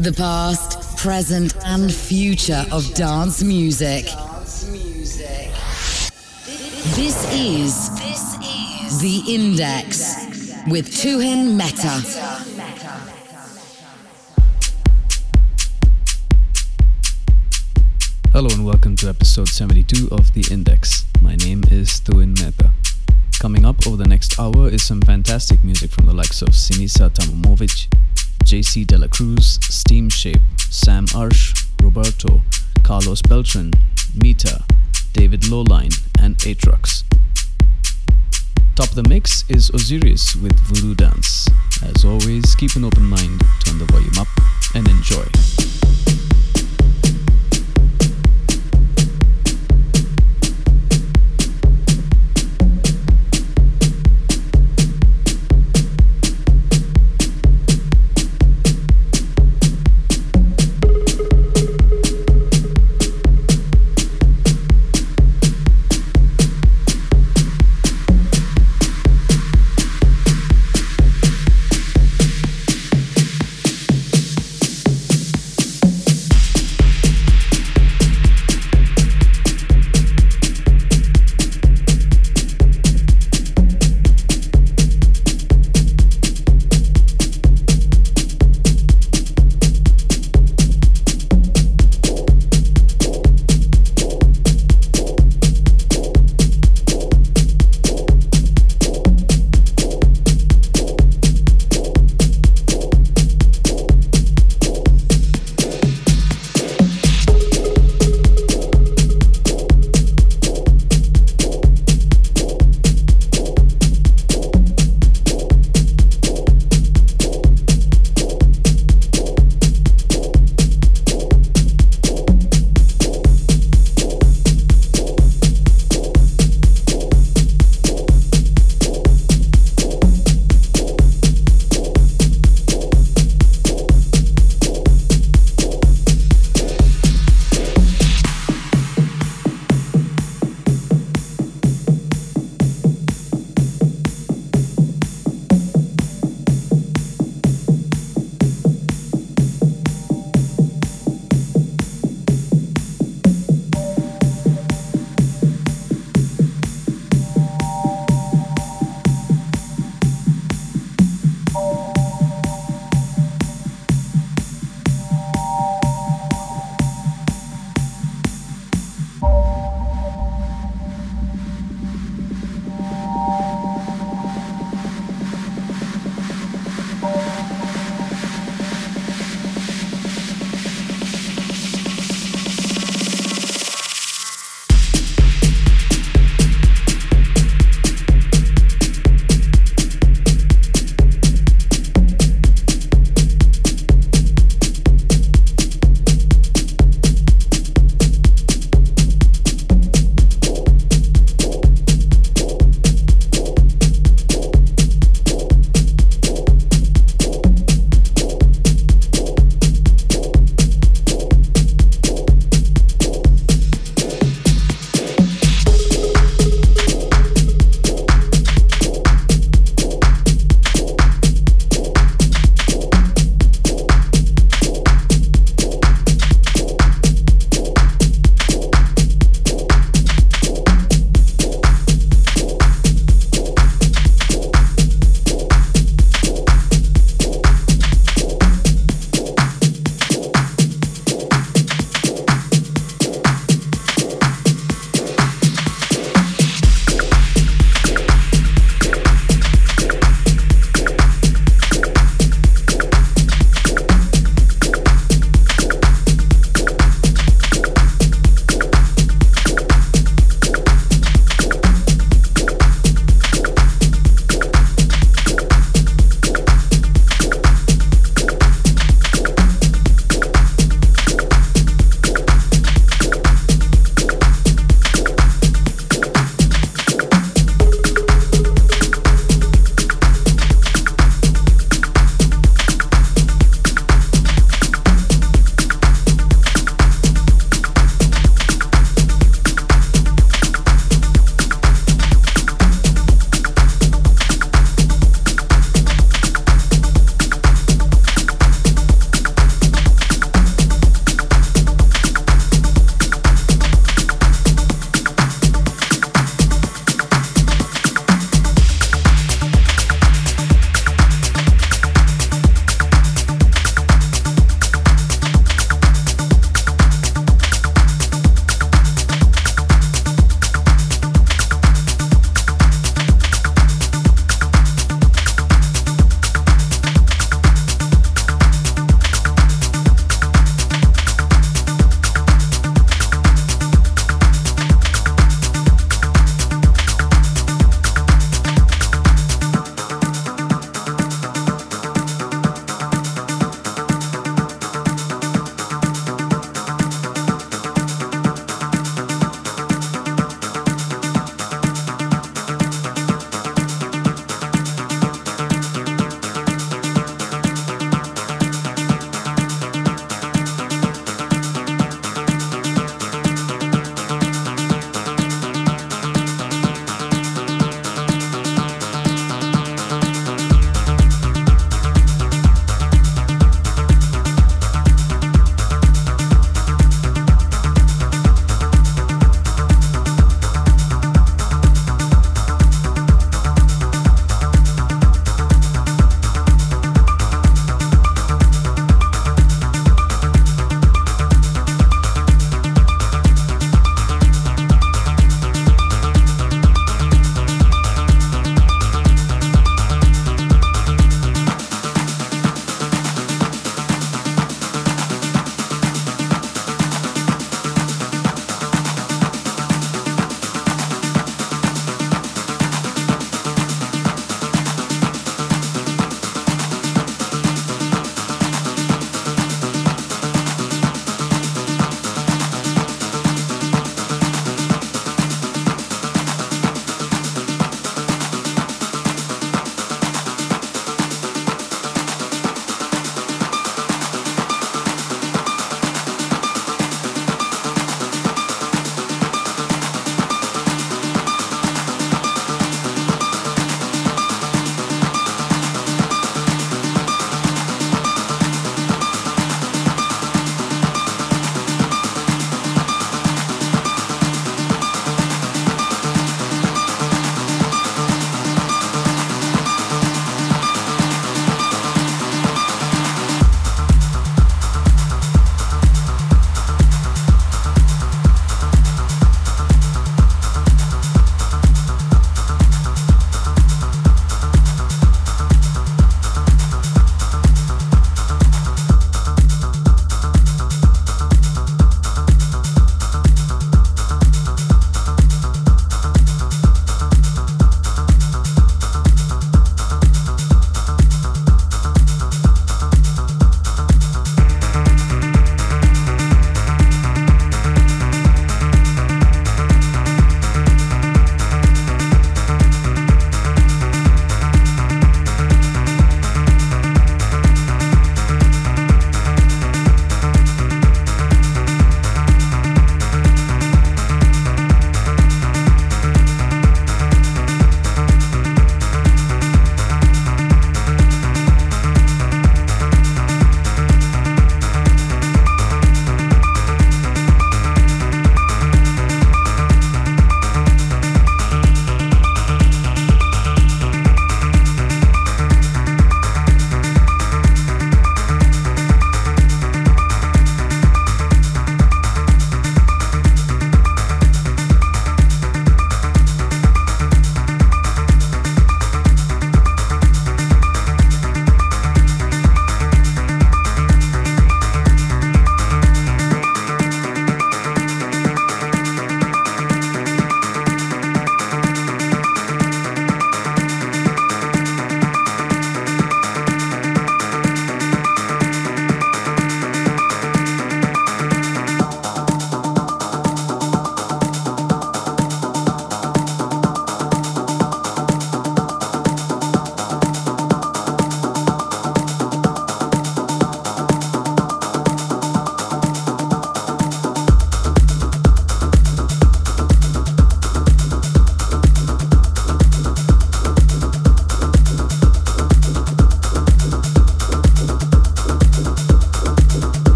The past, present, and future of dance music. This is the Index with Tuhin Mehta. Hello and welcome to episode 72 of The Index. My name is Tuhin Mehta. Coming up over the next hour is some fantastic music from the likes of Sinisa Tamamovic, JC Dela Cruz, Steam Shape, Sam Arsh, Roberto, Carlos Beltran, Mita, David Lowline, and Atrox. Top of the mix is Osiris with Voodoo Dance. As always, keep an open mind, turn the volume up, and enjoy.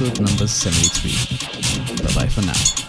Episode number 73. Bye bye for now.